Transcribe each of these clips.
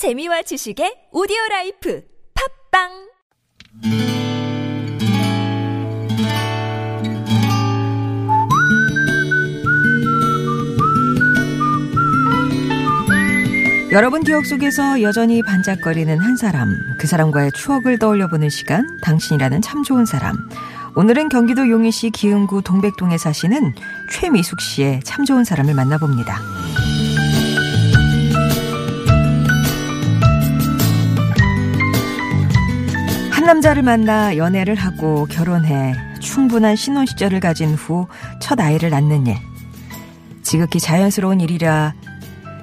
재미와 지식의 오디오 라이프 팟빵 여러분 기억 속에서 여전히 반짝거리는 한 사람, 그 사람과의 추억을 떠올려 보는 시간, 당신이라는 참 좋은 사람. 오늘은 경기도 용인시 기흥구 동백동에 사시는 최미숙 씨의 참 좋은 사람을 만나봅니다. 남자를 만나 연애를 하고 결혼해 충분한 신혼 시절을 가진 후 첫 아이를 낳는 일. 지극히 자연스러운 일이라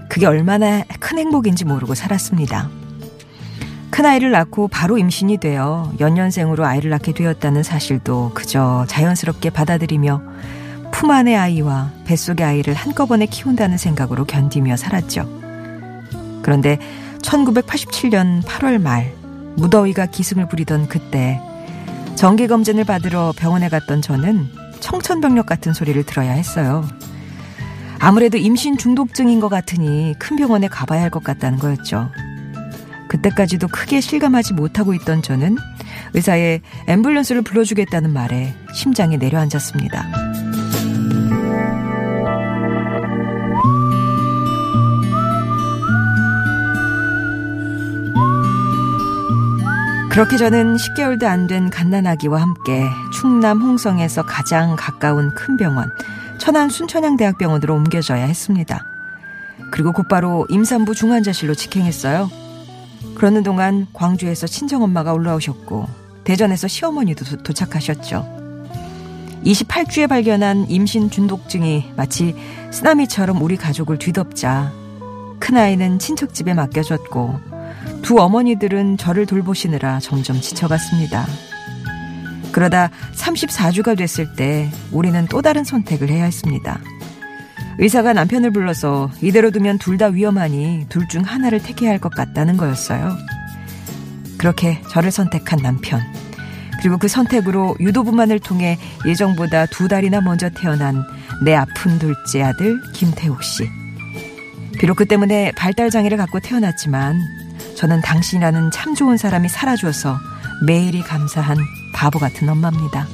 그게 얼마나 큰 행복인지 모르고 살았습니다. 큰 아이를 낳고 바로 임신이 되어 연년생으로 아이를 낳게 되었다는 사실도 그저 자연스럽게 받아들이며 품 안의 아이와 뱃속의 아이를 한꺼번에 키운다는 생각으로 견디며 살았죠. 그런데 1987년 8월 말 무더위가 기승을 부리던 그때 정기검진을 받으러 병원에 갔던 저는 청천벽력 같은 소리를 들어야 했어요. 아무래도 임신 중독증인 것 같으니 큰 병원에 가봐야 할 것 같다는 거였죠. 그때까지도 크게 실감하지 못하고 있던 저는 의사의 앰뷸런스를 불러주겠다는 말에 심장이 내려앉았습니다. 그렇게 저는 10개월도 안 된 갓난아기와 함께 충남 홍성에서 가장 가까운 큰 병원 천안 순천향대학병원으로 옮겨져야 했습니다. 그리고 곧바로 임산부 중환자실로 직행했어요. 그러는 동안 광주에서 친정엄마가 올라오셨고 대전에서 시어머니도 도, 도착하셨죠. 28주에 발견한 임신 중독증이 마치 쓰나미처럼 우리 가족을 뒤덮자 큰아이는 친척집에 맡겨졌고 두 어머니들은 저를 돌보시느라 점점 지쳐갔습니다. 그러다 34주가 됐을 때 우리는 또 다른 선택을 해야 했습니다. 의사가 남편을 불러서 이대로 두면 둘 다 위험하니 둘 중 하나를 택해야 할 것 같다는 거였어요. 그렇게 저를 선택한 남편. 그리고 그 선택으로 유도부만을 통해 예정보다 두 달이나 먼저 태어난 내 아픈 둘째 아들 김태욱 씨. 비록 그 때문에 발달 장애를 갖고 태어났지만 저는 당신이라는 참 좋은 사람이 살아줘서 매일이 감사한 바보 같은 엄마입니다.